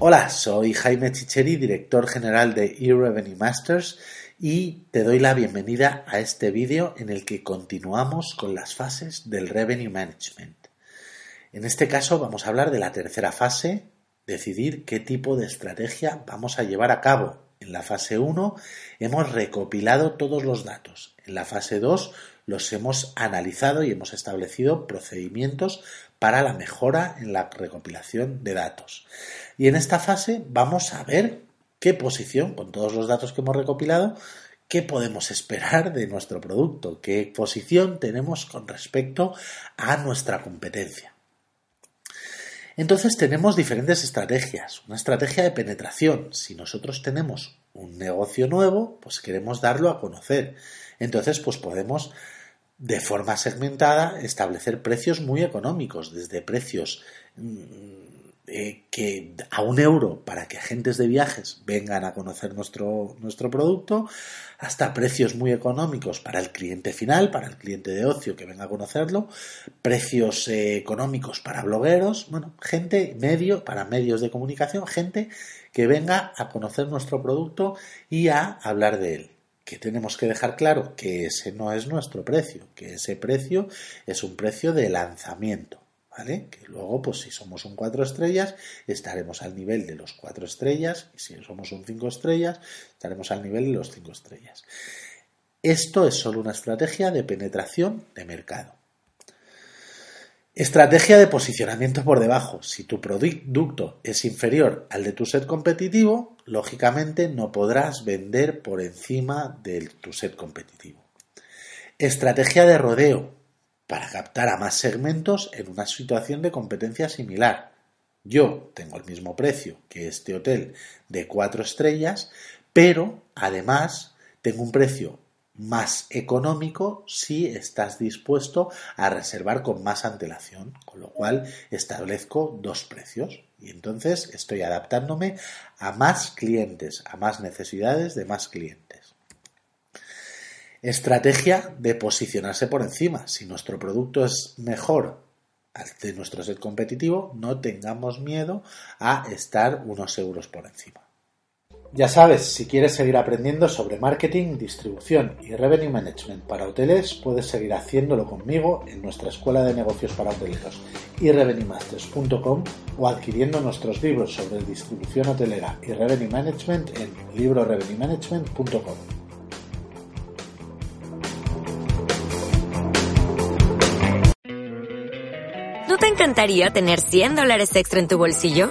Hola, soy Jaime Chicheri, director general de eRevenue Masters y te doy la bienvenida a este vídeo en el que continuamos con las fases del Revenue Management. En este caso vamos a hablar de la tercera fase, decidir qué tipo de estrategia vamos a llevar a cabo. En la fase 1 hemos recopilado todos los datos. En la fase 2 los hemos analizado y hemos establecido procedimientos para la mejora en la recopilación de datos. Y en esta fase vamos a ver qué posición, con todos los datos que hemos recopilado, qué podemos esperar de nuestro producto, qué posición tenemos con respecto a nuestra competencia. Entonces tenemos diferentes estrategias. Una estrategia de penetración. Si nosotros tenemos un negocio nuevo, pues queremos darlo a conocer. Entonces, pues podemos de forma segmentada establecer precios muy económicos, desde precios mm, eh, que a un euro para que agentes de viajes vengan a conocer nuestro, nuestro producto, hasta precios muy económicos para el cliente final, para el cliente de ocio que venga a conocerlo, precios eh, económicos para blogueros, bueno, gente medio, para medios de comunicación, gente que venga a conocer nuestro producto y a hablar de él que tenemos que dejar claro que ese no es nuestro precio, que ese precio es un precio de lanzamiento, ¿vale? Que luego, pues si somos un 4 estrellas, estaremos al nivel de los 4 estrellas, y si somos un 5 estrellas, estaremos al nivel de los 5 estrellas. Esto es solo una estrategia de penetración de mercado. Estrategia de posicionamiento por debajo. Si tu producto es inferior al de tu set competitivo, lógicamente no podrás vender por encima de tu set competitivo. Estrategia de rodeo. Para captar a más segmentos en una situación de competencia similar. Yo tengo el mismo precio que este hotel de cuatro estrellas, pero además tengo un precio más económico si estás dispuesto a reservar con más antelación, con lo cual establezco dos precios y entonces estoy adaptándome a más clientes, a más necesidades de más clientes. Estrategia de posicionarse por encima. Si nuestro producto es mejor de nuestro set competitivo, no tengamos miedo a estar unos euros por encima. Ya sabes, si quieres seguir aprendiendo sobre marketing, distribución y revenue management para hoteles, puedes seguir haciéndolo conmigo en nuestra escuela de negocios para hoteleros y revenuemasters.com o adquiriendo nuestros libros sobre distribución hotelera y revenue management en librorevenuemanagement.com. ¿No te encantaría tener 100 dólares extra en tu bolsillo?